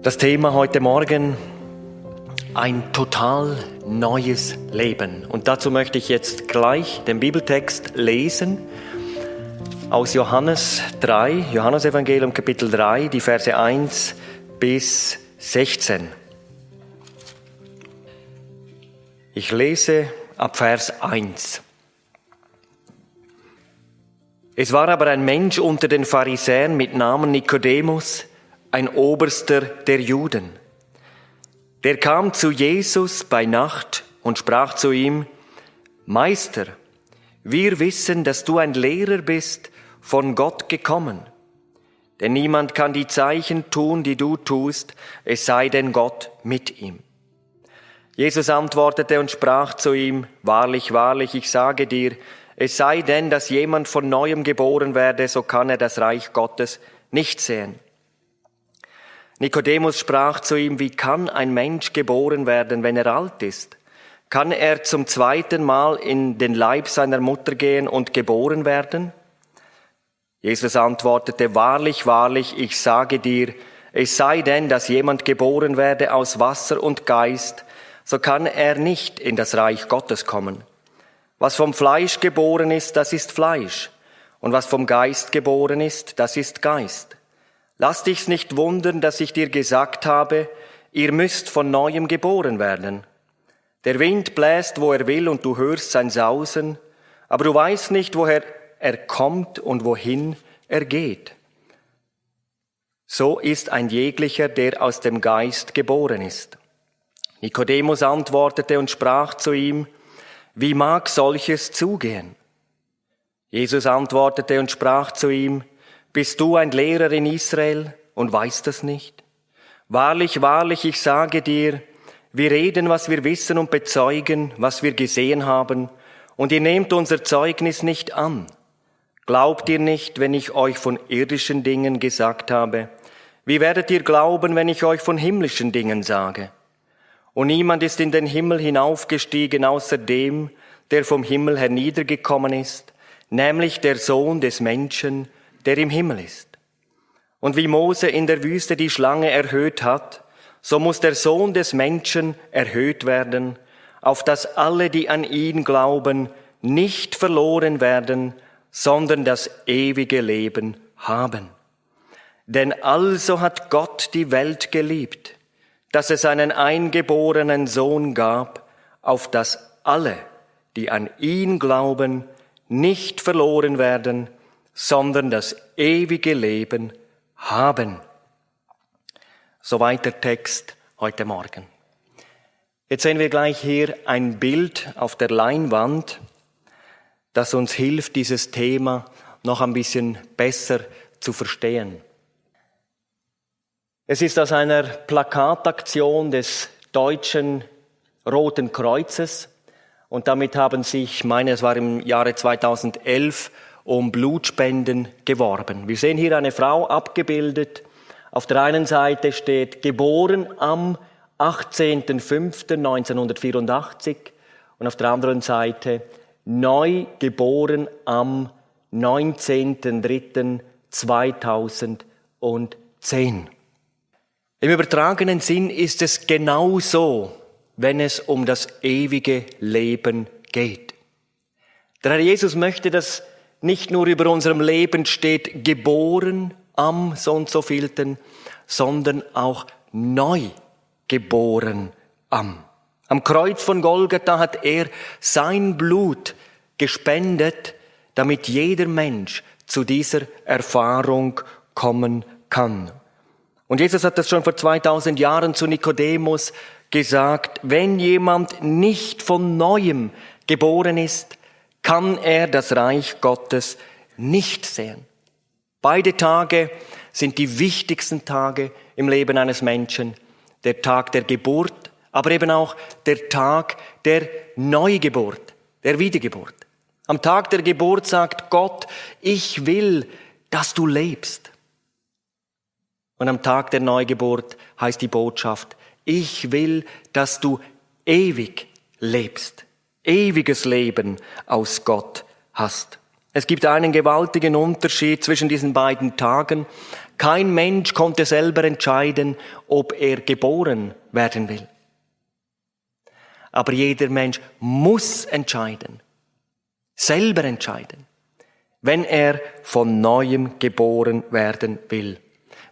Das Thema heute Morgen, ein total neues Leben. Und dazu möchte ich jetzt gleich den Bibeltext lesen aus Johannes 3, Johannes Evangelium Kapitel 3, die Verse 1 bis 16. Ich lese ab Vers 1. Es war aber ein Mensch unter den Pharisäern mit Namen Nikodemus, ein Oberster der Juden. Der kam zu Jesus bei Nacht und sprach zu ihm, Meister, wir wissen, dass du ein Lehrer bist, von Gott gekommen. Denn niemand kann die Zeichen tun, die du tust, es sei denn Gott mit ihm. Jesus antwortete und sprach zu ihm, Wahrlich, wahrlich, ich sage dir, es sei denn, dass jemand von neuem geboren werde, so kann er das Reich Gottes nicht sehen. Nikodemus sprach zu ihm, wie kann ein Mensch geboren werden, wenn er alt ist? Kann er zum zweiten Mal in den Leib seiner Mutter gehen und geboren werden? Jesus antwortete, wahrlich, wahrlich, ich sage dir, es sei denn, dass jemand geboren werde aus Wasser und Geist, so kann er nicht in das Reich Gottes kommen. Was vom Fleisch geboren ist, das ist Fleisch, und was vom Geist geboren ist, das ist Geist. Lass dich's nicht wundern, dass ich dir gesagt habe, ihr müsst von neuem geboren werden. Der Wind bläst, wo er will, und du hörst sein Sausen, aber du weißt nicht, woher er kommt und wohin er geht. So ist ein jeglicher, der aus dem Geist geboren ist. Nikodemus antwortete und sprach zu ihm, wie mag solches zugehen? Jesus antwortete und sprach zu ihm, bist du ein Lehrer in Israel und weißt das nicht? Wahrlich, wahrlich, ich sage dir, wir reden, was wir wissen und bezeugen, was wir gesehen haben, und ihr nehmt unser Zeugnis nicht an. Glaubt ihr nicht, wenn ich euch von irdischen Dingen gesagt habe? Wie werdet ihr glauben, wenn ich euch von himmlischen Dingen sage? Und niemand ist in den Himmel hinaufgestiegen außer dem, der vom Himmel herniedergekommen ist, nämlich der Sohn des Menschen, der im Himmel ist. Und wie Mose in der Wüste die Schlange erhöht hat, so muss der Sohn des Menschen erhöht werden, auf dass alle, die an ihn glauben, nicht verloren werden, sondern das ewige Leben haben. Denn also hat Gott die Welt geliebt, dass es einen eingeborenen Sohn gab, auf dass alle, die an ihn glauben, nicht verloren werden, sondern das ewige Leben haben. Soweit der Text heute Morgen. Jetzt sehen wir gleich hier ein Bild auf der Leinwand, das uns hilft, dieses Thema noch ein bisschen besser zu verstehen. Es ist aus einer Plakataktion des deutschen Roten Kreuzes und damit haben sich, meine, es war im Jahre 2011, um Blutspenden geworben. Wir sehen hier eine Frau abgebildet. Auf der einen Seite steht geboren am 18.05.1984 und auf der anderen Seite neu geboren am 19.03.2010. Im übertragenen Sinn ist es genau so, wenn es um das ewige Leben geht. Der Herr Jesus möchte, dass nicht nur über unserem Leben steht, geboren am so und so vielten, sondern auch neu geboren am. Am Kreuz von Golgatha hat er sein Blut gespendet, damit jeder Mensch zu dieser Erfahrung kommen kann. Und Jesus hat das schon vor 2000 Jahren zu Nikodemus gesagt, wenn jemand nicht von neuem geboren ist, kann er das Reich Gottes nicht sehen. Beide Tage sind die wichtigsten Tage im Leben eines Menschen. Der Tag der Geburt, aber eben auch der Tag der Neugeburt, der Wiedergeburt. Am Tag der Geburt sagt Gott, ich will, dass du lebst. Und am Tag der Neugeburt heißt die Botschaft, ich will, dass du ewig lebst ewiges Leben aus Gott hast. Es gibt einen gewaltigen Unterschied zwischen diesen beiden Tagen. Kein Mensch konnte selber entscheiden, ob er geboren werden will. Aber jeder Mensch muss entscheiden, selber entscheiden, wenn er von neuem geboren werden will.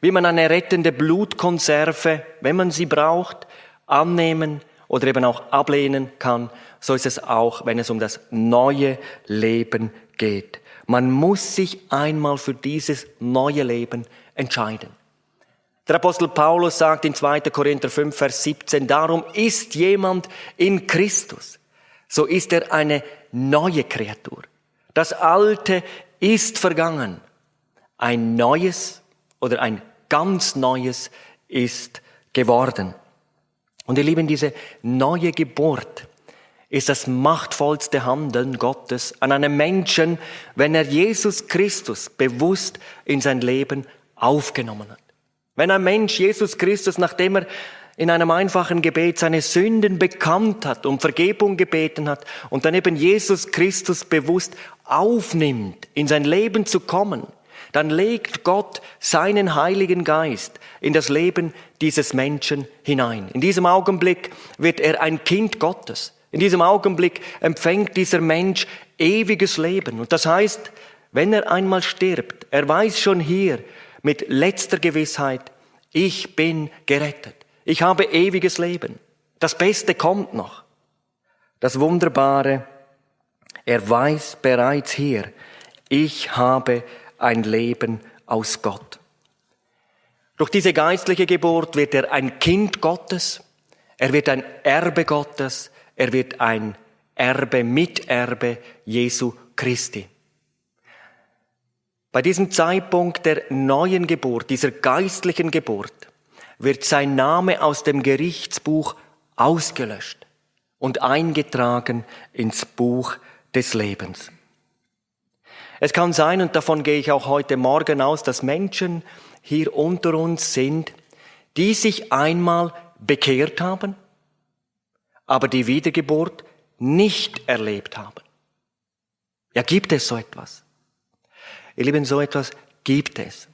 Wie man eine rettende Blutkonserve, wenn man sie braucht, annehmen oder eben auch ablehnen kann, so ist es auch, wenn es um das neue Leben geht. Man muss sich einmal für dieses neue Leben entscheiden. Der Apostel Paulus sagt in 2. Korinther 5, Vers 17, darum ist jemand in Christus, so ist er eine neue Kreatur. Das Alte ist vergangen. Ein neues oder ein ganz neues ist geworden. Und ihr Lieben, diese neue Geburt ist das machtvollste Handeln Gottes an einem Menschen, wenn er Jesus Christus bewusst in sein Leben aufgenommen hat. Wenn ein Mensch Jesus Christus, nachdem er in einem einfachen Gebet seine Sünden bekannt hat, um Vergebung gebeten hat und dann eben Jesus Christus bewusst aufnimmt, in sein Leben zu kommen, dann legt Gott seinen Heiligen Geist in das Leben dieses Menschen hinein. In diesem Augenblick wird er ein Kind Gottes. In diesem Augenblick empfängt dieser Mensch ewiges Leben. Und das heißt, wenn er einmal stirbt, er weiß schon hier mit letzter Gewissheit, ich bin gerettet. Ich habe ewiges Leben. Das Beste kommt noch. Das Wunderbare, er weiß bereits hier, ich habe ein Leben aus Gott. Durch diese geistliche Geburt wird er ein Kind Gottes, er wird ein Erbe Gottes, er wird ein Erbe, Miterbe Jesu Christi. Bei diesem Zeitpunkt der neuen Geburt, dieser geistlichen Geburt, wird sein Name aus dem Gerichtsbuch ausgelöscht und eingetragen ins Buch des Lebens. Es kann sein, und davon gehe ich auch heute Morgen aus, dass Menschen hier unter uns sind, die sich einmal bekehrt haben, aber die Wiedergeburt nicht erlebt haben. Ja, gibt es so etwas? Ihr Lieben, so etwas gibt es.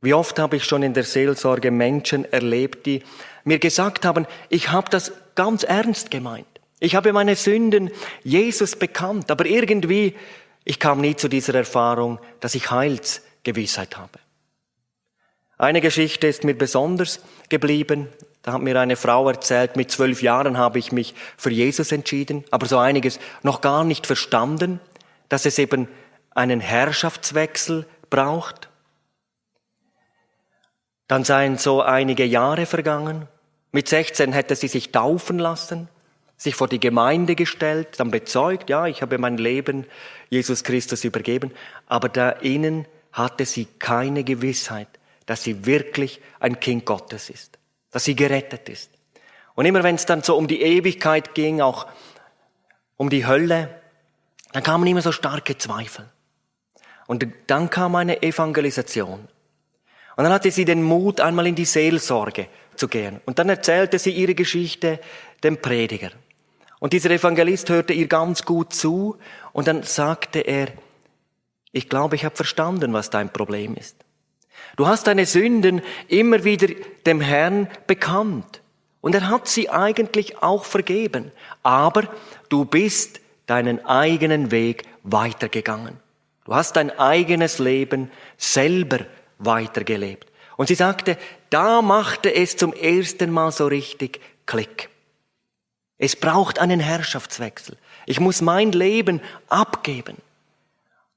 Wie oft habe ich schon in der Seelsorge Menschen erlebt, die mir gesagt haben, ich habe das ganz ernst gemeint. Ich habe meine Sünden Jesus bekannt, aber irgendwie, ich kam nie zu dieser Erfahrung, dass ich Heilsgewissheit habe. Eine Geschichte ist mir besonders geblieben. Da hat mir eine Frau erzählt, mit zwölf Jahren habe ich mich für Jesus entschieden, aber so einiges noch gar nicht verstanden, dass es eben einen Herrschaftswechsel braucht. Dann seien so einige Jahre vergangen. Mit 16 hätte sie sich taufen lassen, sich vor die Gemeinde gestellt, dann bezeugt, ja, ich habe mein Leben Jesus Christus übergeben, aber da innen hatte sie keine Gewissheit, dass sie wirklich ein Kind Gottes ist dass sie gerettet ist. Und immer wenn es dann so um die Ewigkeit ging, auch um die Hölle, dann kamen immer so starke Zweifel. Und dann kam eine Evangelisation. Und dann hatte sie den Mut, einmal in die Seelsorge zu gehen. Und dann erzählte sie ihre Geschichte dem Prediger. Und dieser Evangelist hörte ihr ganz gut zu und dann sagte er, ich glaube, ich habe verstanden, was dein Problem ist. Du hast deine Sünden immer wieder dem Herrn bekannt. Und er hat sie eigentlich auch vergeben. Aber du bist deinen eigenen Weg weitergegangen. Du hast dein eigenes Leben selber weitergelebt. Und sie sagte, da machte es zum ersten Mal so richtig Klick. Es braucht einen Herrschaftswechsel. Ich muss mein Leben abgeben.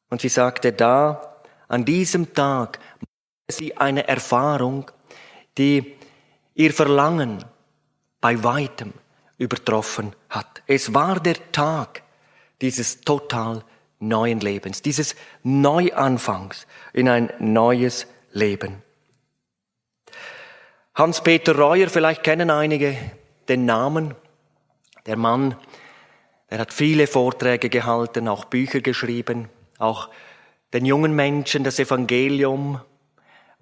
Und sie sagte, da, an diesem Tag sie eine Erfahrung, die ihr Verlangen bei weitem übertroffen hat. Es war der Tag dieses total neuen Lebens, dieses Neuanfangs in ein neues Leben. Hans-Peter Reuer, vielleicht kennen einige den Namen. Der Mann, der hat viele Vorträge gehalten, auch Bücher geschrieben, auch den jungen Menschen das Evangelium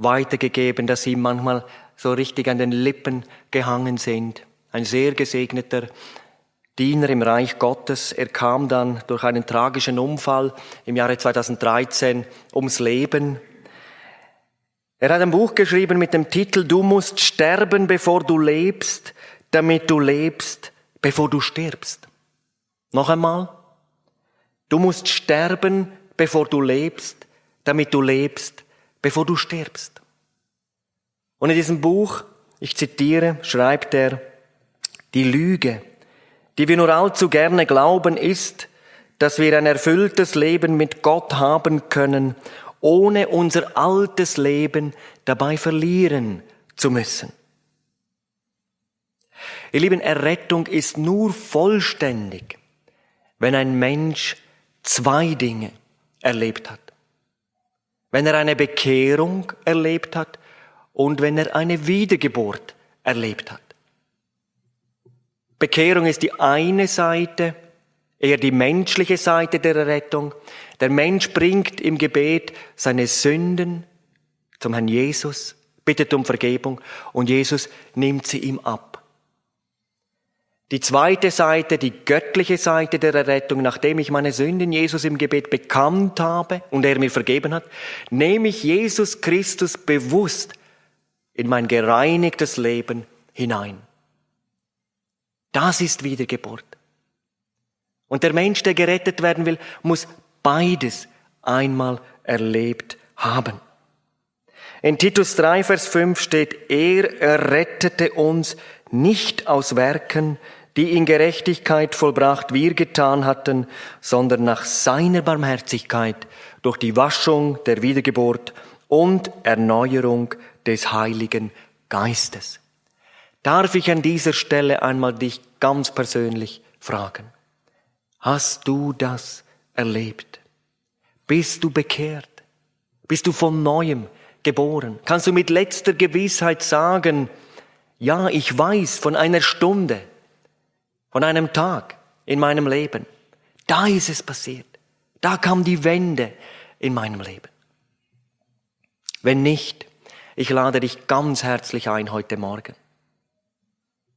weitergegeben, dass ihm manchmal so richtig an den Lippen gehangen sind. Ein sehr gesegneter Diener im Reich Gottes. Er kam dann durch einen tragischen Unfall im Jahre 2013 ums Leben. Er hat ein Buch geschrieben mit dem Titel Du musst sterben, bevor du lebst, damit du lebst, bevor du stirbst. Noch einmal. Du musst sterben, bevor du lebst, damit du lebst, bevor du stirbst. Und in diesem Buch, ich zitiere, schreibt er, die Lüge, die wir nur allzu gerne glauben, ist, dass wir ein erfülltes Leben mit Gott haben können, ohne unser altes Leben dabei verlieren zu müssen. Ihr Lieben, Errettung ist nur vollständig, wenn ein Mensch zwei Dinge erlebt hat. Wenn er eine Bekehrung erlebt hat und wenn er eine Wiedergeburt erlebt hat. Bekehrung ist die eine Seite, eher die menschliche Seite der Errettung. Der Mensch bringt im Gebet seine Sünden zum Herrn Jesus, bittet um Vergebung und Jesus nimmt sie ihm ab. Die zweite Seite, die göttliche Seite der Errettung, nachdem ich meine Sünden Jesus im Gebet bekannt habe und er mir vergeben hat, nehme ich Jesus Christus bewusst in mein gereinigtes Leben hinein. Das ist Wiedergeburt. Und der Mensch, der gerettet werden will, muss beides einmal erlebt haben. In Titus 3, Vers 5 steht, er errettete uns nicht aus Werken, die in Gerechtigkeit vollbracht wir getan hatten, sondern nach seiner Barmherzigkeit durch die Waschung der Wiedergeburt und Erneuerung des Heiligen Geistes. Darf ich an dieser Stelle einmal dich ganz persönlich fragen? Hast du das erlebt? Bist du bekehrt? Bist du von neuem geboren? Kannst du mit letzter Gewissheit sagen, ja, ich weiß von einer Stunde, von einem Tag in meinem Leben, da ist es passiert. Da kam die Wende in meinem Leben. Wenn nicht, ich lade dich ganz herzlich ein heute Morgen.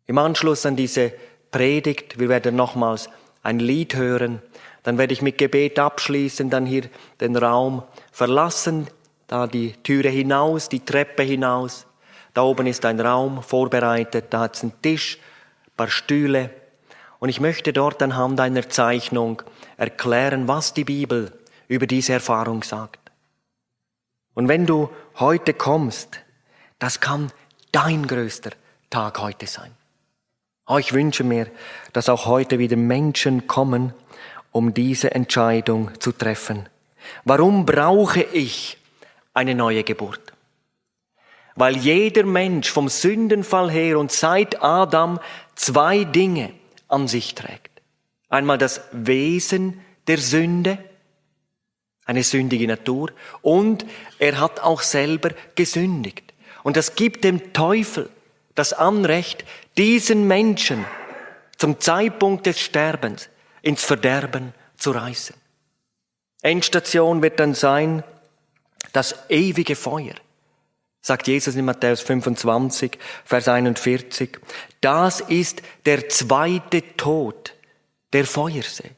Im Anschluss an diese Predigt, wir werden nochmals ein Lied hören, dann werde ich mit Gebet abschließen, dann hier den Raum verlassen, da die Türe hinaus, die Treppe hinaus. Da oben ist ein Raum vorbereitet, da hat es einen Tisch, ein paar Stühle. Und ich möchte dort anhand einer Zeichnung erklären, was die Bibel über diese Erfahrung sagt. Und wenn du heute kommst, das kann dein größter Tag heute sein. Oh, ich wünsche mir, dass auch heute wieder Menschen kommen, um diese Entscheidung zu treffen. Warum brauche ich eine neue Geburt? Weil jeder Mensch vom Sündenfall her und seit Adam zwei Dinge an sich trägt. Einmal das Wesen der Sünde, eine sündige Natur, und er hat auch selber gesündigt. Und das gibt dem Teufel das Anrecht, diesen Menschen zum Zeitpunkt des Sterbens ins Verderben zu reißen. Endstation wird dann sein, das ewige Feuer, sagt Jesus in Matthäus 25, Vers 41. Das ist der zweite Tod, der Feuersee.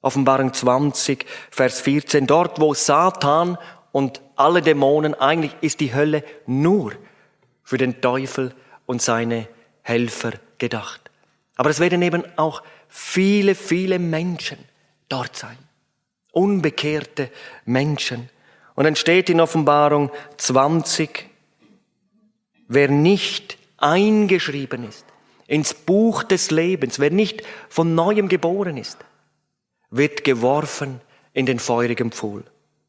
Offenbarung 20, Vers 14. Dort, wo Satan und alle Dämonen, eigentlich ist die Hölle nur für den Teufel und seine Helfer gedacht. Aber es werden eben auch viele, viele Menschen dort sein. Unbekehrte Menschen. Und dann steht in Offenbarung 20, wer nicht eingeschrieben ist ins Buch des Lebens, wer nicht von neuem geboren ist, wird geworfen in den feurigen Pfuhl.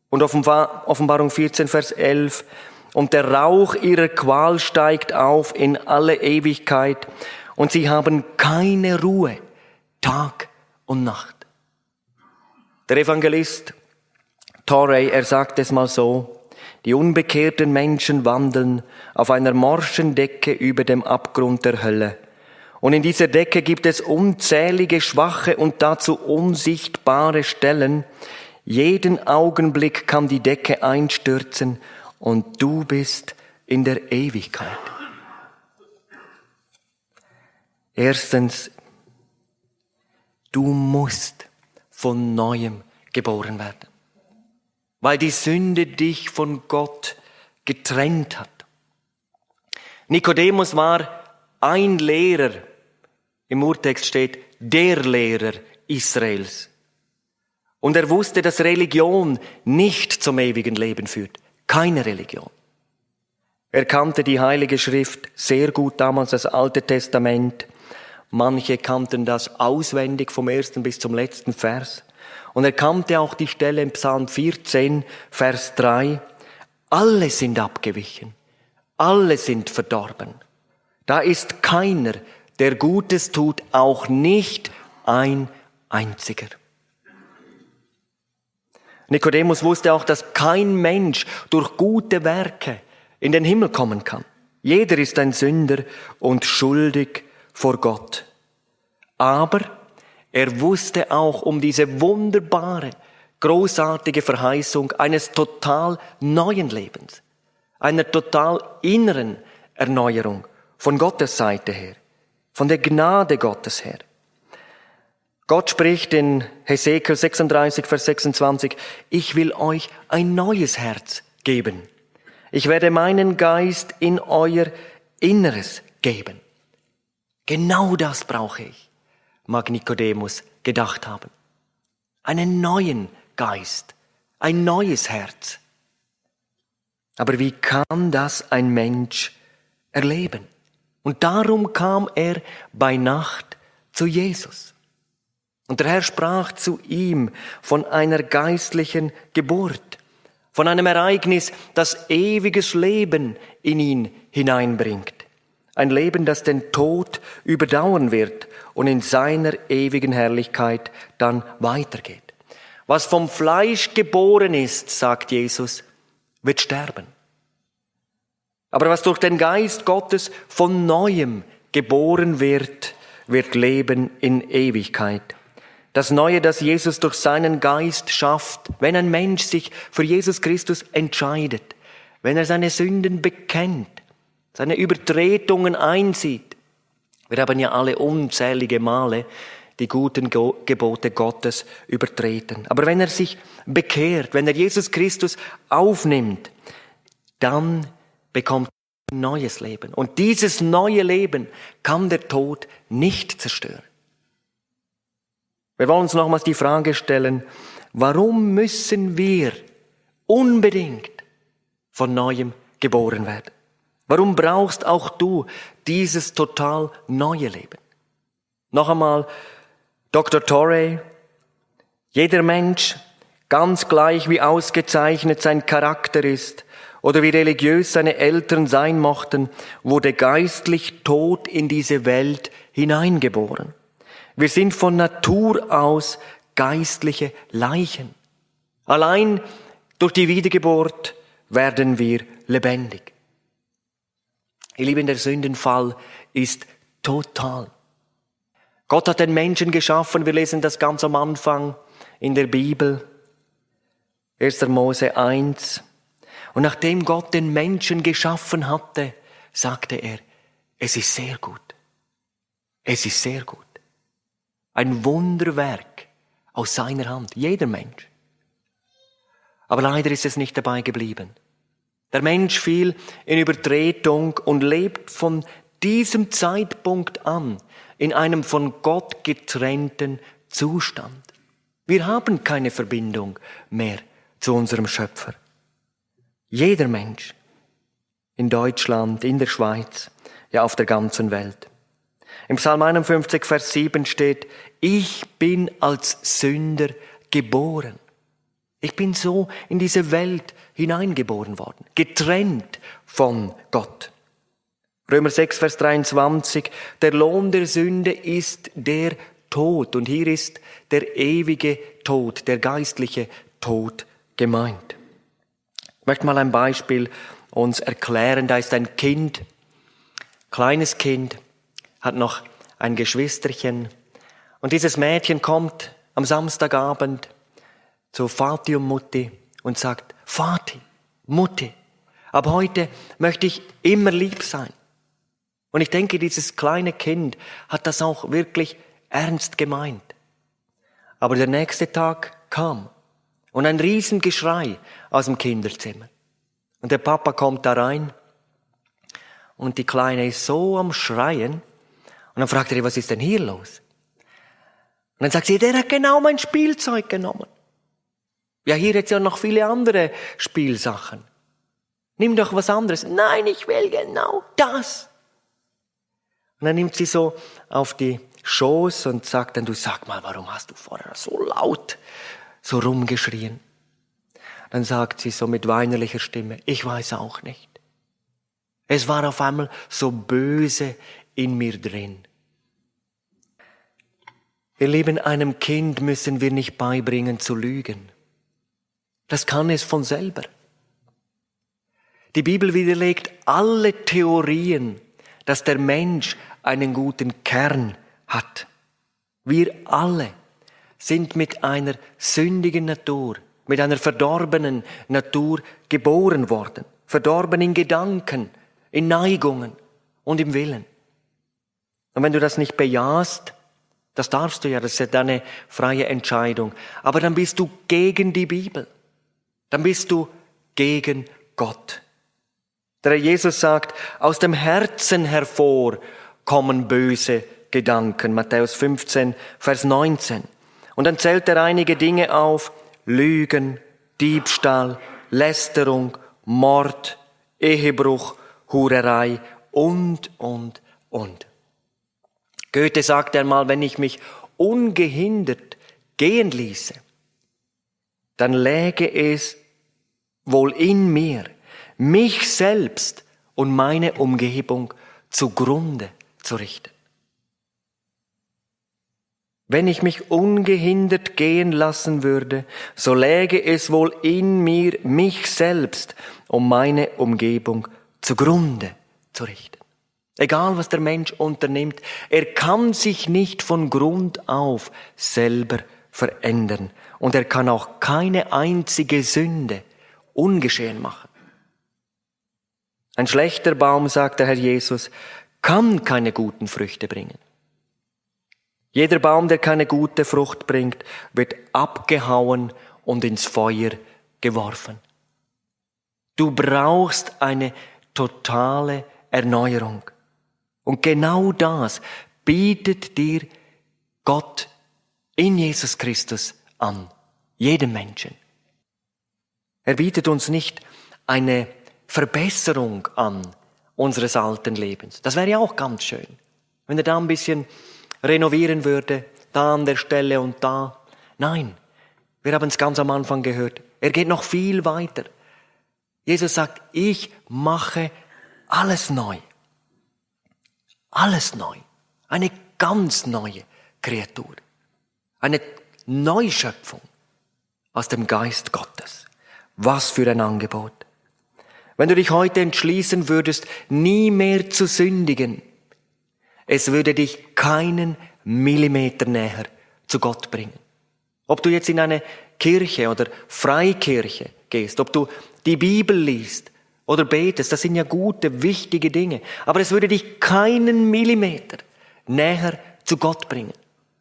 Und Offenbarung 14, Vers 11, und der Rauch ihrer Qual steigt auf in alle Ewigkeit und sie haben keine Ruhe, Tag und Nacht. Der Evangelist Torrey, er sagt es mal so, die unbekehrten Menschen wandeln auf einer morschen Decke über dem Abgrund der Hölle. Und in dieser Decke gibt es unzählige schwache und dazu unsichtbare Stellen. Jeden Augenblick kann die Decke einstürzen und du bist in der Ewigkeit. Erstens, du musst von neuem geboren werden, weil die Sünde dich von Gott getrennt hat. Nikodemus war ein Lehrer, im Urtext steht der Lehrer Israels. Und er wusste, dass Religion nicht zum ewigen Leben führt. Keine Religion. Er kannte die Heilige Schrift sehr gut damals, das Alte Testament. Manche kannten das auswendig vom ersten bis zum letzten Vers. Und er kannte auch die Stelle im Psalm 14, Vers 3. Alle sind abgewichen. Alle sind verdorben. Da ist keiner, der Gutes tut, auch nicht ein einziger. Nikodemus wusste auch, dass kein Mensch durch gute Werke in den Himmel kommen kann. Jeder ist ein Sünder und schuldig vor Gott. Aber er wusste auch um diese wunderbare, großartige Verheißung eines total neuen Lebens, einer total inneren Erneuerung von Gottes Seite her, von der Gnade Gottes her. Gott spricht in Hesekiel 36, Vers 26, ich will euch ein neues Herz geben ich werde meinen Geist in euer Inneres geben. Genau das brauche ich, mag Nikodemus gedacht haben. Einen neuen Geist, ein neues Herz. Aber wie kann das ein Mensch erleben? Und darum kam er bei Nacht zu Jesus. Und der Herr sprach zu ihm von einer geistlichen Geburt von einem Ereignis, das ewiges Leben in ihn hineinbringt. Ein Leben, das den Tod überdauern wird und in seiner ewigen Herrlichkeit dann weitergeht. Was vom Fleisch geboren ist, sagt Jesus, wird sterben. Aber was durch den Geist Gottes von neuem geboren wird, wird leben in Ewigkeit. Das Neue, das Jesus durch seinen Geist schafft, wenn ein Mensch sich für Jesus Christus entscheidet, wenn er seine Sünden bekennt, seine Übertretungen einsieht. Wir haben ja alle unzählige Male die guten Gebote Gottes übertreten. Aber wenn er sich bekehrt, wenn er Jesus Christus aufnimmt, dann bekommt er ein neues Leben. Und dieses neue Leben kann der Tod nicht zerstören. Wir wollen uns nochmals die Frage stellen, warum müssen wir unbedingt von neuem geboren werden? Warum brauchst auch du dieses total neue Leben? Noch einmal, Dr. Torrey, jeder Mensch, ganz gleich wie ausgezeichnet sein Charakter ist oder wie religiös seine Eltern sein mochten, wurde geistlich tot in diese Welt hineingeboren. Wir sind von Natur aus geistliche Leichen. Allein durch die Wiedergeburt werden wir lebendig. Ihr Lieben, der Sündenfall ist total. Gott hat den Menschen geschaffen, wir lesen das ganz am Anfang in der Bibel, 1. Mose 1. Und nachdem Gott den Menschen geschaffen hatte, sagte er, es ist sehr gut. Es ist sehr gut. Ein Wunderwerk aus seiner Hand, jeder Mensch. Aber leider ist es nicht dabei geblieben. Der Mensch fiel in Übertretung und lebt von diesem Zeitpunkt an in einem von Gott getrennten Zustand. Wir haben keine Verbindung mehr zu unserem Schöpfer. Jeder Mensch in Deutschland, in der Schweiz, ja auf der ganzen Welt. Im Psalm 51, Vers 7 steht, ich bin als Sünder geboren. Ich bin so in diese Welt hineingeboren worden, getrennt von Gott. Römer 6, Vers 23, der Lohn der Sünde ist der Tod. Und hier ist der ewige Tod, der geistliche Tod gemeint. Ich möchte mal ein Beispiel uns erklären. Da ist ein Kind, kleines Kind, hat noch ein Geschwisterchen. Und dieses Mädchen kommt am Samstagabend zu Vati und Mutti und sagt, Vati, Mutti, ab heute möchte ich immer lieb sein. Und ich denke, dieses kleine Kind hat das auch wirklich ernst gemeint. Aber der nächste Tag kam und ein Riesengeschrei aus dem Kinderzimmer. Und der Papa kommt da rein und die Kleine ist so am Schreien. Und dann fragt er, was ist denn hier los? Und dann sagt sie, der hat genau mein Spielzeug genommen. Ja, hier jetzt ja noch viele andere Spielsachen. Nimm doch was anderes. Nein, ich will genau das. Und dann nimmt sie so auf die Schoß und sagt dann, du sag mal, warum hast du vorher so laut so rumgeschrien? Dann sagt sie so mit weinerlicher Stimme, ich weiß auch nicht. Es war auf einmal so böse in mir drin. Ihr Lieben, einem Kind müssen wir nicht beibringen zu lügen. Das kann es von selber. Die Bibel widerlegt alle Theorien, dass der Mensch einen guten Kern hat. Wir alle sind mit einer sündigen Natur, mit einer verdorbenen Natur geboren worden, verdorben in Gedanken, in Neigungen und im Willen. Und wenn du das nicht bejahst, das darfst du ja, das ist ja deine freie Entscheidung, aber dann bist du gegen die Bibel, dann bist du gegen Gott. Der Jesus sagt, aus dem Herzen hervor kommen böse Gedanken. Matthäus 15, Vers 19. Und dann zählt er einige Dinge auf. Lügen, Diebstahl, Lästerung, Mord, Ehebruch, Hurerei und, und, und. Goethe sagte einmal, wenn ich mich ungehindert gehen ließe, dann läge es wohl in mir, mich selbst und meine Umgebung zugrunde zu richten. Wenn ich mich ungehindert gehen lassen würde, so läge es wohl in mir, mich selbst um meine Umgebung zugrunde zu richten. Egal was der Mensch unternimmt, er kann sich nicht von Grund auf selber verändern und er kann auch keine einzige Sünde ungeschehen machen. Ein schlechter Baum, sagt der Herr Jesus, kann keine guten Früchte bringen. Jeder Baum, der keine gute Frucht bringt, wird abgehauen und ins Feuer geworfen. Du brauchst eine totale Erneuerung. Und genau das bietet dir Gott in Jesus Christus an, jedem Menschen. Er bietet uns nicht eine Verbesserung an unseres alten Lebens. Das wäre ja auch ganz schön, wenn er da ein bisschen renovieren würde, da an der Stelle und da. Nein, wir haben es ganz am Anfang gehört. Er geht noch viel weiter. Jesus sagt, ich mache alles neu. Alles neu. Eine ganz neue Kreatur. Eine Neuschöpfung aus dem Geist Gottes. Was für ein Angebot. Wenn du dich heute entschließen würdest, nie mehr zu sündigen, es würde dich keinen Millimeter näher zu Gott bringen. Ob du jetzt in eine Kirche oder Freikirche gehst, ob du die Bibel liest oder betest, das sind ja gute, wichtige Dinge. Aber es würde dich keinen Millimeter näher zu Gott bringen.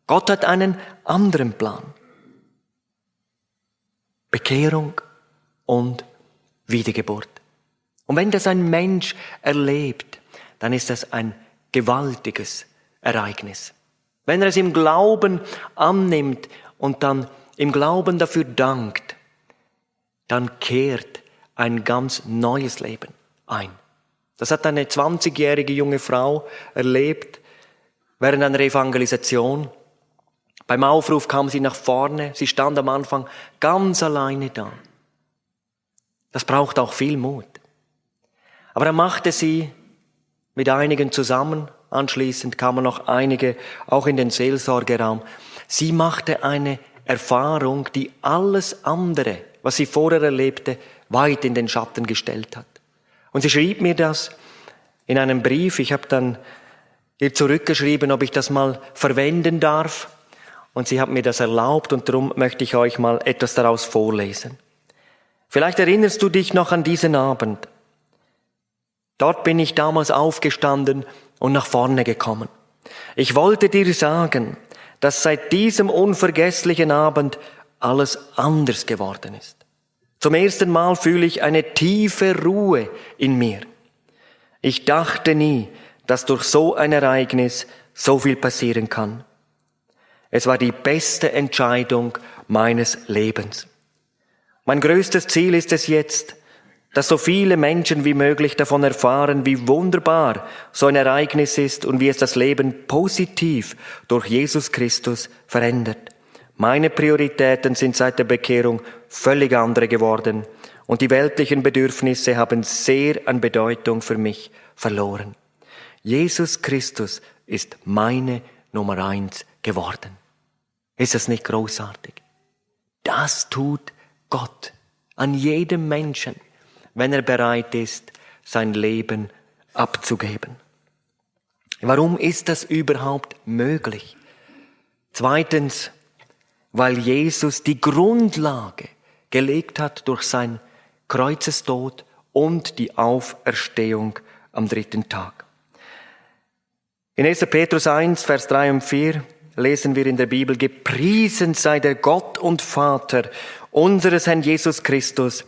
Gott hat einen anderen Plan. Bekehrung und Wiedergeburt. Und wenn das ein Mensch erlebt, dann ist das ein gewaltiges Ereignis. Wenn er es im Glauben annimmt und dann im Glauben dafür dankt, dann kehrt ein ganz neues Leben ein. Das hat eine 20-jährige junge Frau erlebt während einer Evangelisation. Beim Aufruf kam sie nach vorne, sie stand am Anfang ganz alleine da. Das braucht auch viel Mut. Aber er machte sie mit einigen zusammen. Anschließend kamen noch einige auch in den Seelsorgeraum. Sie machte eine Erfahrung, die alles andere, was sie vorher erlebte, weit in den Schatten gestellt hat. Und sie schrieb mir das in einem Brief. Ich habe dann ihr zurückgeschrieben, ob ich das mal verwenden darf. Und sie hat mir das erlaubt und darum möchte ich euch mal etwas daraus vorlesen. Vielleicht erinnerst du dich noch an diesen Abend. Dort bin ich damals aufgestanden und nach vorne gekommen. Ich wollte dir sagen, dass seit diesem unvergesslichen Abend alles anders geworden ist. Zum ersten Mal fühle ich eine tiefe Ruhe in mir. Ich dachte nie, dass durch so ein Ereignis so viel passieren kann. Es war die beste Entscheidung meines Lebens. Mein größtes Ziel ist es jetzt, dass so viele Menschen wie möglich davon erfahren, wie wunderbar so ein Ereignis ist und wie es das Leben positiv durch Jesus Christus verändert. Meine Prioritäten sind seit der Bekehrung völlig andere geworden und die weltlichen Bedürfnisse haben sehr an Bedeutung für mich verloren. Jesus Christus ist meine Nummer eins geworden. Ist das nicht großartig? Das tut Gott an jedem Menschen wenn er bereit ist, sein Leben abzugeben. Warum ist das überhaupt möglich? Zweitens, weil Jesus die Grundlage gelegt hat durch sein Kreuzestod und die Auferstehung am dritten Tag. In 1. Petrus 1, Vers 3 und 4 lesen wir in der Bibel, gepriesen sei der Gott und Vater unseres Herrn Jesus Christus,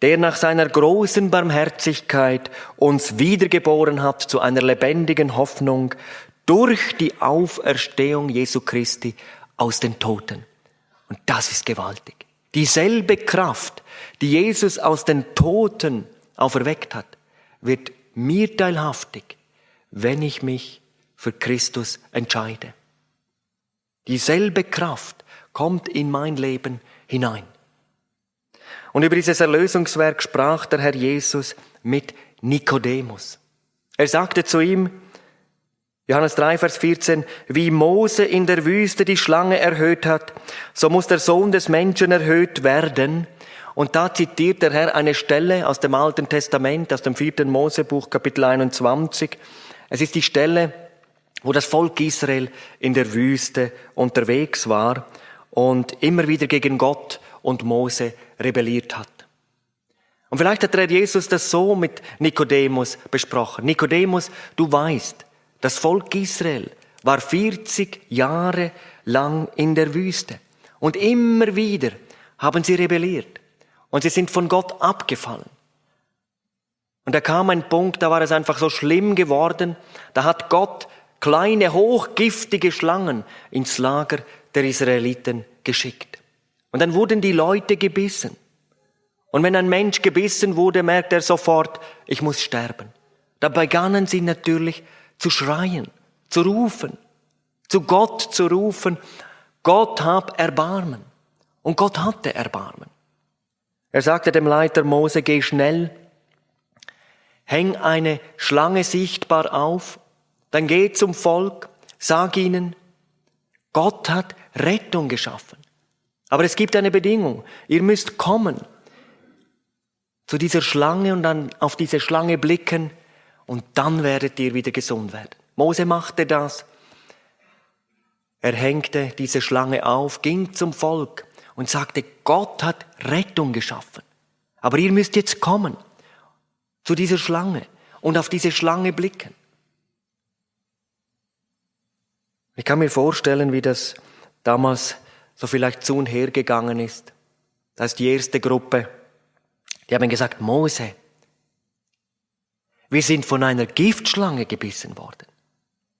der nach seiner großen Barmherzigkeit uns wiedergeboren hat zu einer lebendigen Hoffnung durch die Auferstehung Jesu Christi aus den Toten. Und das ist gewaltig. Dieselbe Kraft, die Jesus aus den Toten auferweckt hat, wird mir teilhaftig, wenn ich mich für Christus entscheide. Dieselbe Kraft kommt in mein Leben hinein. Und über dieses Erlösungswerk sprach der Herr Jesus mit Nikodemus. Er sagte zu ihm, Johannes 3, Vers 14, wie Mose in der Wüste die Schlange erhöht hat, so muss der Sohn des Menschen erhöht werden. Und da zitiert der Herr eine Stelle aus dem Alten Testament, aus dem vierten Mosebuch, Kapitel 21. Es ist die Stelle, wo das Volk Israel in der Wüste unterwegs war und immer wieder gegen Gott und Mose rebelliert hat. Und vielleicht hat der Jesus das so mit Nikodemus besprochen. Nikodemus, du weißt, das Volk Israel war 40 Jahre lang in der Wüste. Und immer wieder haben sie rebelliert. Und sie sind von Gott abgefallen. Und da kam ein Punkt, da war es einfach so schlimm geworden, da hat Gott kleine, hochgiftige Schlangen ins Lager der Israeliten geschickt. Und dann wurden die Leute gebissen. Und wenn ein Mensch gebissen wurde, merkt er sofort, ich muss sterben. Da begannen sie natürlich zu schreien, zu rufen, zu Gott zu rufen, Gott hab Erbarmen. Und Gott hatte Erbarmen. Er sagte dem Leiter Mose, geh schnell, häng eine Schlange sichtbar auf, dann geh zum Volk, sag ihnen, Gott hat Rettung geschaffen. Aber es gibt eine Bedingung. Ihr müsst kommen zu dieser Schlange und dann auf diese Schlange blicken und dann werdet ihr wieder gesund werden. Mose machte das. Er hängte diese Schlange auf, ging zum Volk und sagte, Gott hat Rettung geschaffen. Aber ihr müsst jetzt kommen zu dieser Schlange und auf diese Schlange blicken. Ich kann mir vorstellen, wie das damals so vielleicht zu und her gegangen ist. Das ist die erste Gruppe. Die haben gesagt, Mose, wir sind von einer Giftschlange gebissen worden.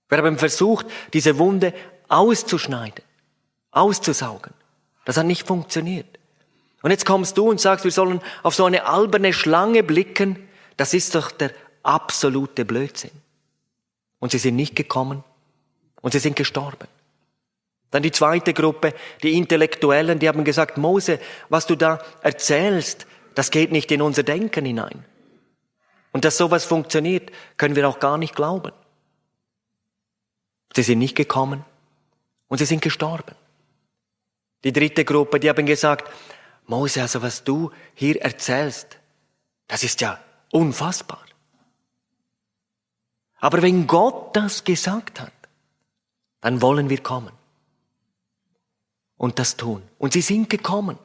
Wir haben versucht, diese Wunde auszuschneiden, auszusaugen. Das hat nicht funktioniert. Und jetzt kommst du und sagst, wir sollen auf so eine alberne Schlange blicken. Das ist doch der absolute Blödsinn. Und sie sind nicht gekommen und sie sind gestorben. Dann die zweite Gruppe, die Intellektuellen, die haben gesagt, Mose, was du da erzählst, das geht nicht in unser Denken hinein. Und dass sowas funktioniert, können wir auch gar nicht glauben. Sie sind nicht gekommen und sie sind gestorben. Die dritte Gruppe, die haben gesagt, Mose, also was du hier erzählst, das ist ja unfassbar. Aber wenn Gott das gesagt hat, dann wollen wir kommen und das tun. Und sie sind gekommen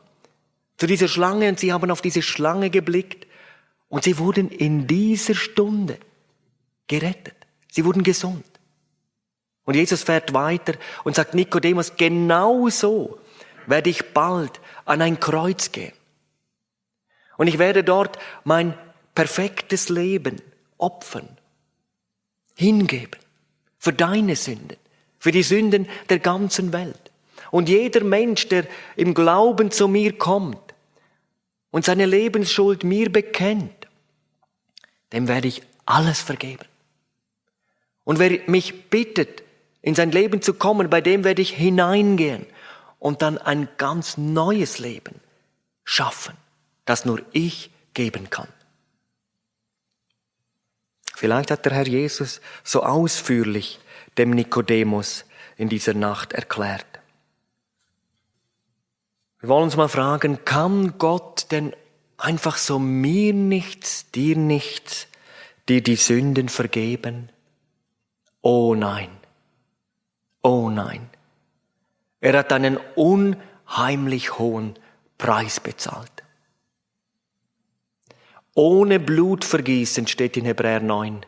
zu dieser Schlange und sie haben auf diese Schlange geblickt und sie wurden in dieser Stunde gerettet. Sie wurden gesund. Und Jesus fährt weiter und sagt Nikodemus, genau so werde ich bald an ein Kreuz gehen. Und ich werde dort mein perfektes Leben opfern, hingeben für deine Sünden, für die Sünden der ganzen Welt. Und jeder Mensch, der im Glauben zu mir kommt und seine Lebensschuld mir bekennt, dem werde ich alles vergeben. Und wer mich bittet, in sein Leben zu kommen, bei dem werde ich hineingehen und dann ein ganz neues Leben schaffen, das nur ich geben kann. Vielleicht hat der Herr Jesus so ausführlich dem Nikodemus in dieser Nacht erklärt. Wir wollen uns mal fragen, kann Gott denn einfach so mir nichts, dir nichts, dir die Sünden vergeben? Oh nein. Oh nein. Er hat einen unheimlich hohen Preis bezahlt. Ohne Blutvergießen steht in Hebräer 9,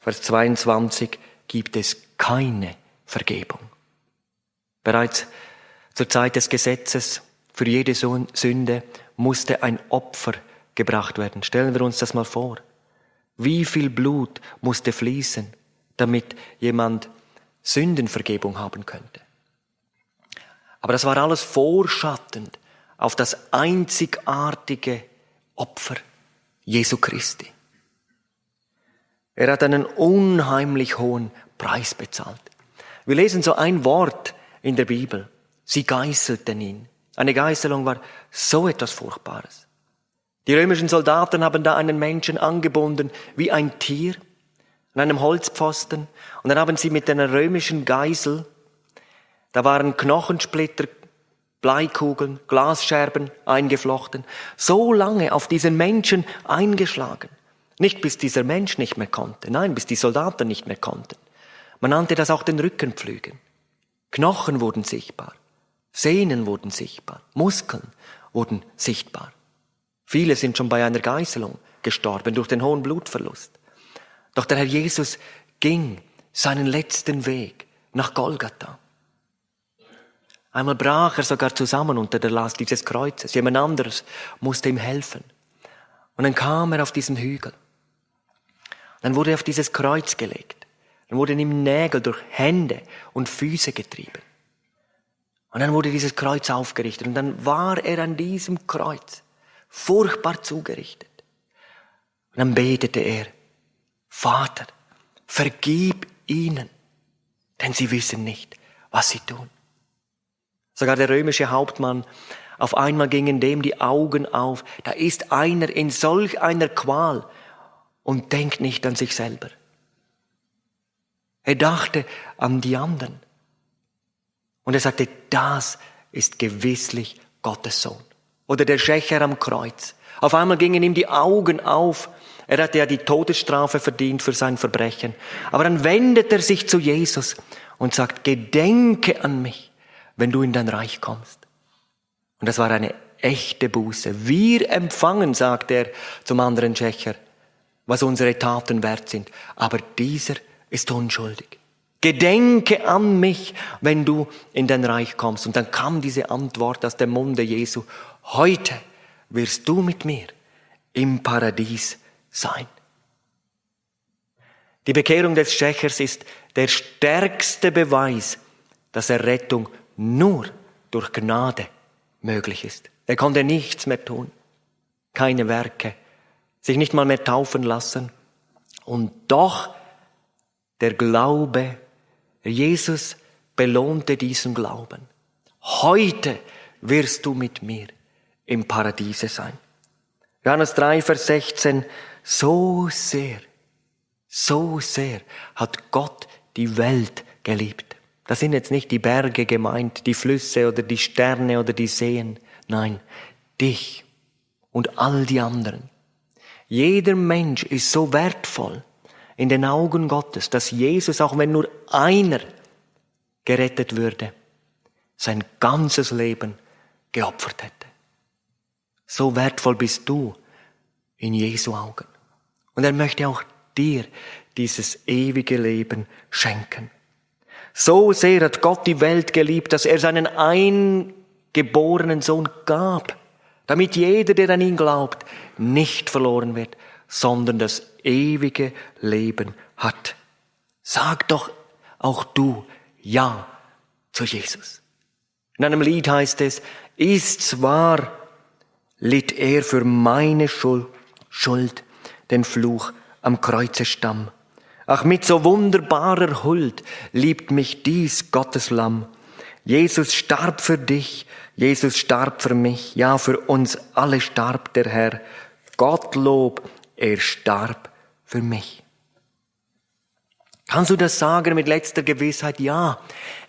Vers 22, gibt es keine Vergebung. Bereits zur Zeit des Gesetzes für jede Sünde musste ein Opfer gebracht werden. Stellen wir uns das mal vor. Wie viel Blut musste fließen, damit jemand Sündenvergebung haben könnte? Aber das war alles vorschattend auf das einzigartige Opfer Jesu Christi. Er hat einen unheimlich hohen Preis bezahlt. Wir lesen so ein Wort in der Bibel. Sie geißelten ihn. Eine Geißelung war so etwas Furchtbares. Die römischen Soldaten haben da einen Menschen angebunden wie ein Tier an einem Holzpfosten und dann haben sie mit einer römischen Geisel, da waren Knochensplitter, Bleikugeln, Glasscherben eingeflochten, so lange auf diesen Menschen eingeschlagen. Nicht bis dieser Mensch nicht mehr konnte, nein, bis die Soldaten nicht mehr konnten. Man nannte das auch den Rückenpflügen. Knochen wurden sichtbar. Sehnen wurden sichtbar, Muskeln wurden sichtbar. Viele sind schon bei einer Geißelung gestorben durch den hohen Blutverlust. Doch der Herr Jesus ging seinen letzten Weg nach Golgatha. Einmal brach er sogar zusammen unter der Last dieses Kreuzes. Jemand anderes musste ihm helfen. Und dann kam er auf diesen Hügel. Dann wurde er auf dieses Kreuz gelegt. Dann wurden ihm Nägel durch Hände und Füße getrieben. Und dann wurde dieses Kreuz aufgerichtet und dann war er an diesem Kreuz furchtbar zugerichtet. Und dann betete er, Vater, vergib ihnen, denn sie wissen nicht, was sie tun. Sogar der römische Hauptmann, auf einmal gingen dem die Augen auf, da ist einer in solch einer Qual und denkt nicht an sich selber. Er dachte an die anderen. Und er sagte, das ist gewisslich Gottes Sohn. Oder der Schächer am Kreuz. Auf einmal gingen ihm die Augen auf. Er hatte ja die Todesstrafe verdient für sein Verbrechen. Aber dann wendet er sich zu Jesus und sagt, gedenke an mich, wenn du in dein Reich kommst. Und das war eine echte Buße. Wir empfangen, sagt er zum anderen Schächer, was unsere Taten wert sind. Aber dieser ist unschuldig. Gedenke an mich, wenn du in dein Reich kommst. Und dann kam diese Antwort aus dem Munde Jesu. Heute wirst du mit mir im Paradies sein. Die Bekehrung des Schächers ist der stärkste Beweis, dass Errettung nur durch Gnade möglich ist. Er konnte nichts mehr tun, keine Werke, sich nicht mal mehr taufen lassen. Und doch der Glaube Jesus belohnte diesen Glauben. Heute wirst du mit mir im Paradiese sein. Johannes 3, Vers 16, so sehr, so sehr hat Gott die Welt geliebt. Das sind jetzt nicht die Berge gemeint, die Flüsse oder die Sterne oder die Seen. Nein, dich und all die anderen. Jeder Mensch ist so wertvoll, in den Augen Gottes, dass Jesus, auch wenn nur einer gerettet würde, sein ganzes Leben geopfert hätte. So wertvoll bist du in Jesu Augen. Und er möchte auch dir dieses ewige Leben schenken. So sehr hat Gott die Welt geliebt, dass er seinen eingeborenen Sohn gab, damit jeder, der an ihn glaubt, nicht verloren wird, sondern das ewige Leben hat. Sag doch auch du Ja zu Jesus. In einem Lied heißt es, ist's wahr, litt er für meine Schuld den Fluch am Kreuzestamm. Ach, mit so wunderbarer Huld liebt mich dies Gottes Lamm. Jesus starb für dich, Jesus starb für mich, ja, für uns alle starb der Herr. Gottlob, er starb für mich. Kannst du das sagen mit letzter Gewissheit? Ja,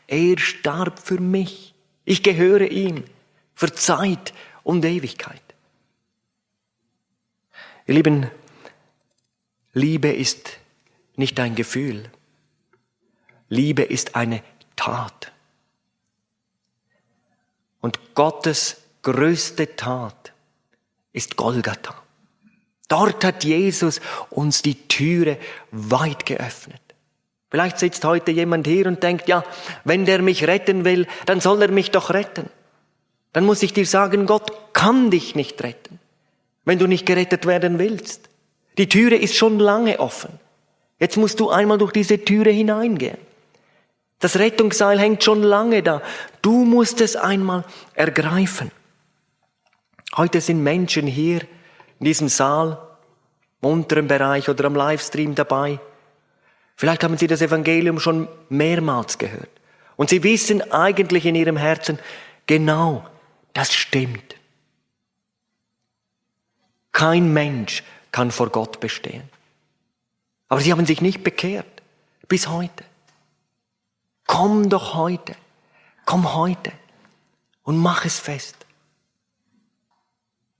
er starb für mich. Ich gehöre ihm für Zeit und Ewigkeit. Ihr Lieben, Liebe ist nicht ein Gefühl. Liebe ist eine Tat. Und Gottes größte Tat ist Golgatha. Dort hat Jesus uns die Türe weit geöffnet. Vielleicht sitzt heute jemand hier und denkt, ja, wenn der mich retten will, dann soll er mich doch retten. Dann muss ich dir sagen, Gott kann dich nicht retten, wenn du nicht gerettet werden willst. Die Türe ist schon lange offen. Jetzt musst du einmal durch diese Türe hineingehen. Das Rettungsseil hängt schon lange da. Du musst es einmal ergreifen. Heute sind Menschen hier in diesem Saal, im unteren Bereich oder am Livestream dabei. Vielleicht haben sie das Evangelium schon mehrmals gehört. Und sie wissen eigentlich in ihrem Herzen, genau, das stimmt. Kein Mensch kann vor Gott bestehen. Aber sie haben sich nicht bekehrt. Bis heute. Komm doch heute. Komm heute. Und mach es fest.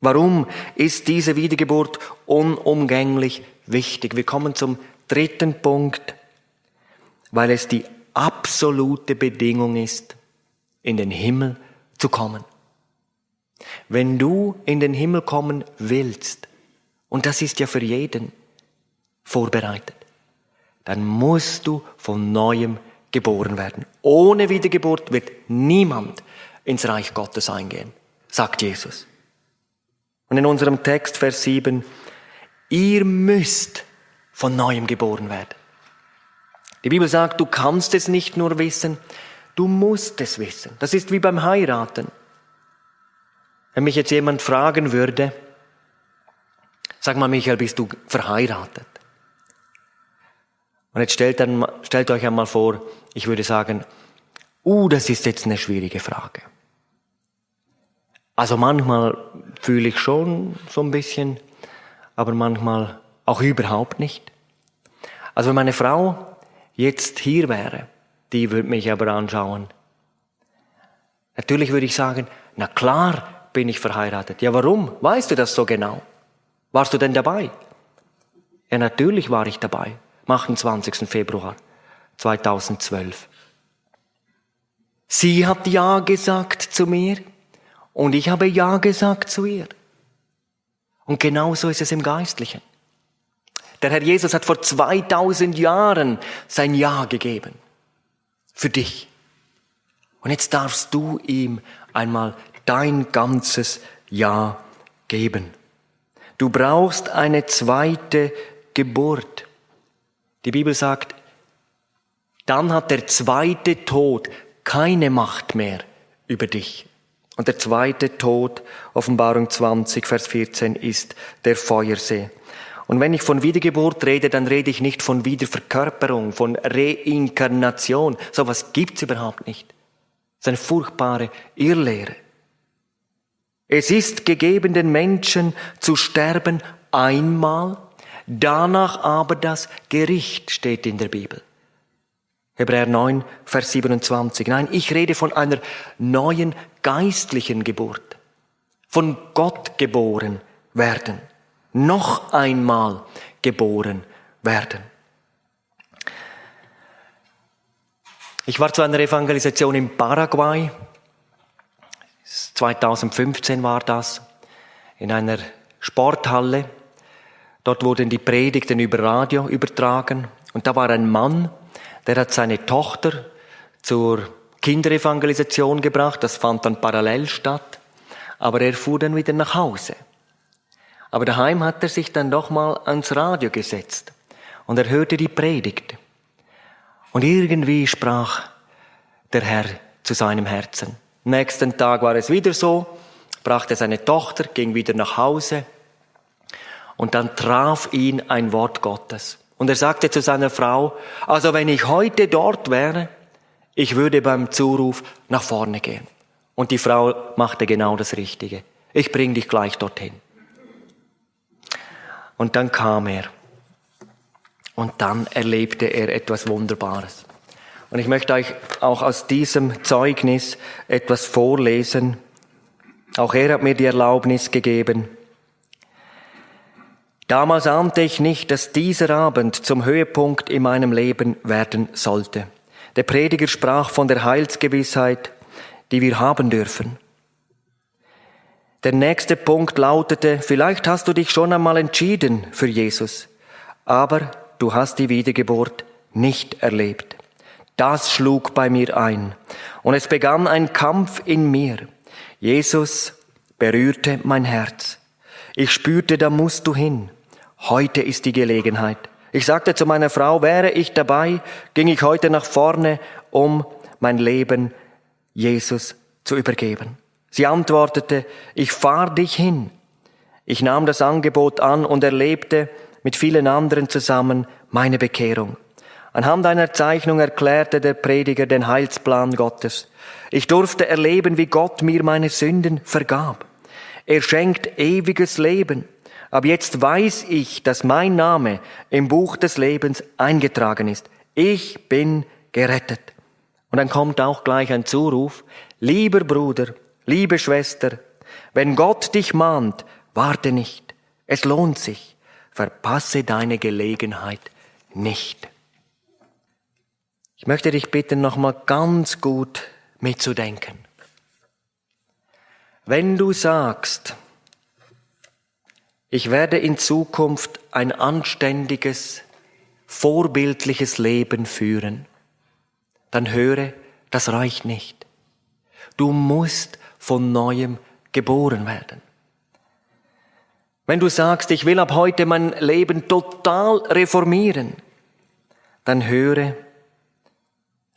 Warum ist diese Wiedergeburt unumgänglich wichtig? Wir kommen zum dritten Punkt, weil es die absolute Bedingung ist, in den Himmel zu kommen. Wenn du in den Himmel kommen willst, und das ist ja für jeden vorbereitet, dann musst du von neuem geboren werden. Ohne Wiedergeburt wird niemand ins Reich Gottes eingehen, sagt Jesus. Und in unserem Text, Vers 7, ihr müsst von neuem geboren werden. Die Bibel sagt, du kannst es nicht nur wissen, du musst es wissen. Das ist wie beim Heiraten. Wenn mich jetzt jemand fragen würde, sag mal Michael, bist du verheiratet? Und jetzt stellt, dann, stellt euch einmal vor, ich würde sagen, uh, das ist jetzt eine schwierige Frage. Also manchmal fühle ich schon so ein bisschen, aber manchmal auch überhaupt nicht. Also wenn meine Frau jetzt hier wäre, die würde mich aber anschauen. Natürlich würde ich sagen, na klar bin ich verheiratet. Ja, warum? Weißt du das so genau? Warst du denn dabei? Ja, natürlich war ich dabei. Am 28. Februar 2012. Sie hat Ja gesagt zu mir und ich habe Ja gesagt zu ihr. Und genauso ist es im Geistlichen. Der Herr Jesus hat vor 2000 Jahren sein Ja gegeben. Für dich. Und jetzt darfst du ihm einmal dein ganzes Ja geben. Du brauchst eine zweite Geburt. Die Bibel sagt, dann hat der zweite Tod keine Macht mehr über dich. Und der zweite Tod, Offenbarung 20, Vers 14, ist der Feuersee. Und wenn ich von Wiedergeburt rede, dann rede ich nicht von Wiederverkörperung, von Reinkarnation. So was gibt's überhaupt nicht. Das ist eine furchtbare Irrlehre. Es ist gegeben, den Menschen zu sterben einmal, danach aber das Gericht steht in der Bibel. Hebräer 9, Vers 27. Nein, ich rede von einer neuen geistlichen Geburt. Von Gott geboren werden noch einmal geboren werden. Ich war zu einer Evangelisation in Paraguay. 2015 war das. In einer Sporthalle. Dort wurden die Predigten über Radio übertragen. Und da war ein Mann, der hat seine Tochter zur Kinderevangelisation gebracht. Das fand dann parallel statt. aber er fuhr dann wieder nach Hause. Aber daheim hat er sich dann doch mal ans Radio gesetzt und er hörte die Predigt. Und irgendwie sprach der Herr zu seinem Herzen. Nächsten Tag war es wieder so, brachte seine Tochter, ging wieder nach Hause und dann traf ihn ein Wort Gottes. Und er sagte zu seiner Frau, also wenn ich heute dort wäre, ich würde beim Zuruf nach vorne gehen. Und die Frau machte genau das Richtige. Ich bring dich gleich dorthin. Und dann kam er. Und dann erlebte er etwas Wunderbares. Und ich möchte euch auch aus diesem Zeugnis etwas vorlesen. Auch er hat mir die Erlaubnis gegeben. Damals ahnte ich nicht, dass dieser Abend zum Höhepunkt in meinem Leben werden sollte. Der Prediger sprach von der Heilsgewissheit, die wir haben dürfen. Der nächste Punkt lautete, vielleicht hast du dich schon einmal entschieden für Jesus, aber du hast die Wiedergeburt nicht erlebt. Das schlug bei mir ein und es begann ein Kampf in mir. Jesus berührte mein Herz. Ich spürte, da musst du hin. Heute ist die Gelegenheit. Ich sagte zu meiner Frau, wäre ich dabei, ging ich heute nach vorne, um mein Leben Jesus zu übergeben. Sie antwortete, ich fahr dich hin. Ich nahm das Angebot an und erlebte mit vielen anderen zusammen meine Bekehrung. Anhand einer Zeichnung erklärte der Prediger den Heilsplan Gottes. Ich durfte erleben, wie Gott mir meine Sünden vergab. Er schenkt ewiges Leben. Ab jetzt weiß ich, dass mein Name im Buch des Lebens eingetragen ist. Ich bin gerettet. Und dann kommt auch gleich ein Zuruf. Lieber Bruder, liebe Schwester, wenn Gott dich mahnt, warte nicht. Es lohnt sich. Verpasse deine Gelegenheit nicht. Ich möchte dich bitten, nochmal ganz gut mitzudenken. Wenn du sagst, ich werde in Zukunft ein anständiges, vorbildliches Leben führen. Dann höre, das reicht nicht. Du musst von neuem geboren werden. Wenn du sagst, ich will ab heute mein Leben total reformieren, dann höre,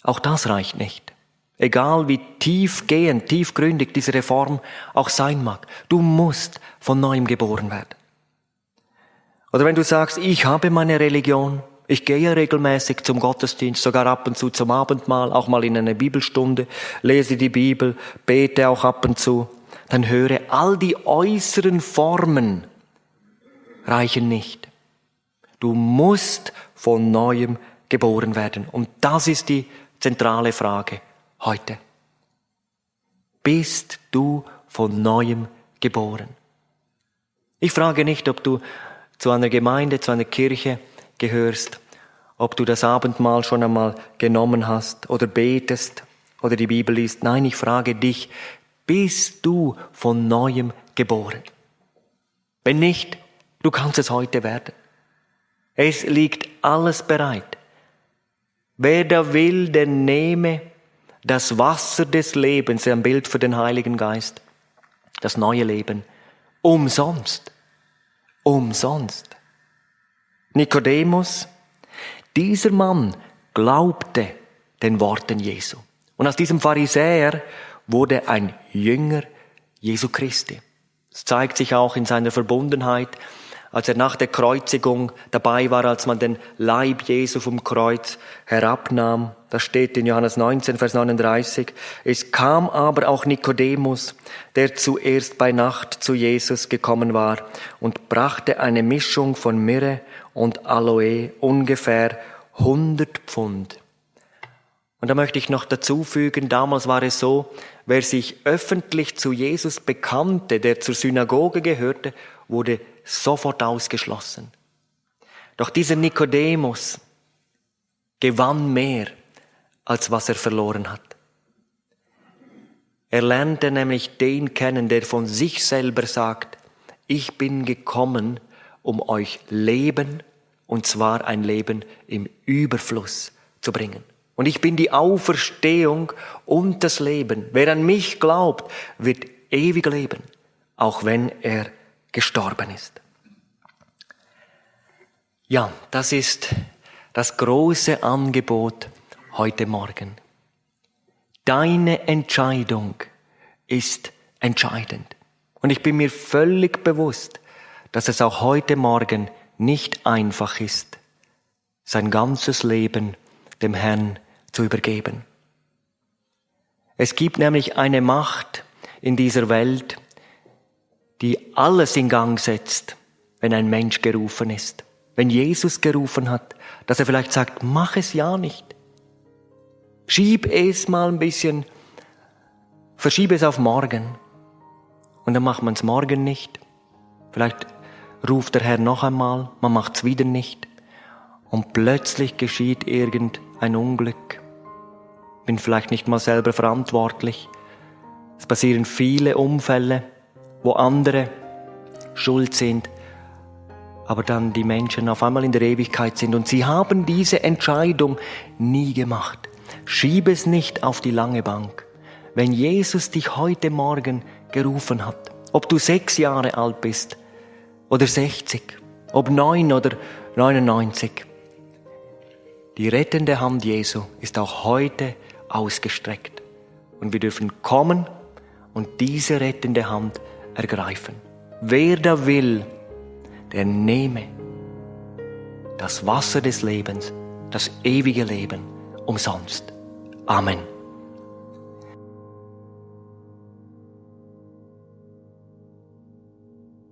auch das reicht nicht. Egal wie tiefgehend, tiefgründig diese Reform auch sein mag, du musst von neuem geboren werden. Oder wenn du sagst, ich habe meine Religion, ich gehe regelmäßig zum Gottesdienst, sogar ab und zu zum Abendmahl, auch mal in eine Bibelstunde, lese die Bibel, bete auch ab und zu, dann höre, all die äußeren Formen reichen nicht. Du musst von neuem geboren werden. Und das ist die zentrale Frage heute. Bist du von neuem geboren? Ich frage nicht, ob du zu einer Gemeinde, zu einer Kirche gehörst, ob du das Abendmahl schon einmal genommen hast oder betest oder die Bibel liest. Nein, ich frage dich, bist du von neuem geboren? Wenn nicht, du kannst es heute werden. Es liegt alles bereit. Wer da will, der nehme das Wasser des Lebens, ein Bild für den Heiligen Geist, das neue Leben, umsonst umsonst. Nikodemus, dieser Mann glaubte den Worten Jesu. Und aus diesem Pharisäer wurde ein Jünger Jesu Christi. Es zeigt sich auch in seiner Verbundenheit als er nach der Kreuzigung dabei war, als man den Leib Jesu vom Kreuz herabnahm. Das steht in Johannes 19, Vers 39. Es kam aber auch Nikodemus, der zuerst bei Nacht zu Jesus gekommen war und brachte eine Mischung von Myrrhe und Aloe, ungefähr 100 Pfund. Und da möchte ich noch dazu fügen, damals war es so, wer sich öffentlich zu Jesus bekannte, der zur Synagoge gehörte, wurde sofort ausgeschlossen. Doch dieser Nikodemus gewann mehr, als was er verloren hat. Er lernte nämlich den kennen, der von sich selber sagt, ich bin gekommen, um euch Leben, und zwar ein Leben im Überfluss zu bringen. Und ich bin die Auferstehung und das Leben. Wer an mich glaubt, wird ewig leben. auch wenn er gestorben ist. Ja, das ist das große Angebot heute Morgen. Deine Entscheidung ist entscheidend. Und ich bin mir völlig bewusst, dass es auch heute Morgen nicht einfach ist, sein ganzes Leben dem Herrn zu übergeben. Es gibt nämlich eine Macht in dieser Welt, die alles in Gang setzt, wenn ein Mensch gerufen ist. Wenn Jesus gerufen hat, dass er vielleicht sagt, mach es ja nicht. Schieb es mal ein bisschen, verschiebe es auf morgen. Und dann macht man es morgen nicht. Vielleicht ruft der Herr noch einmal, man macht es wieder nicht. Und plötzlich geschieht irgendein Unglück. Bin vielleicht nicht mal selber verantwortlich. Es passieren viele Unfälle, wo andere schuld sind, aber dann die Menschen auf einmal in der Ewigkeit sind und sie haben diese Entscheidung nie gemacht. Schieb es nicht auf die lange Bank. Wenn Jesus dich heute Morgen gerufen hat, ob du sechs Jahre alt bist oder sechzig, ob neun oder neunundneunzig, die rettende Hand Jesu ist auch heute ausgestreckt. Und wir dürfen kommen und diese rettende Hand ergreifen. Wer da will, der nehme das Wasser des Lebens, das ewige Leben umsonst. Amen.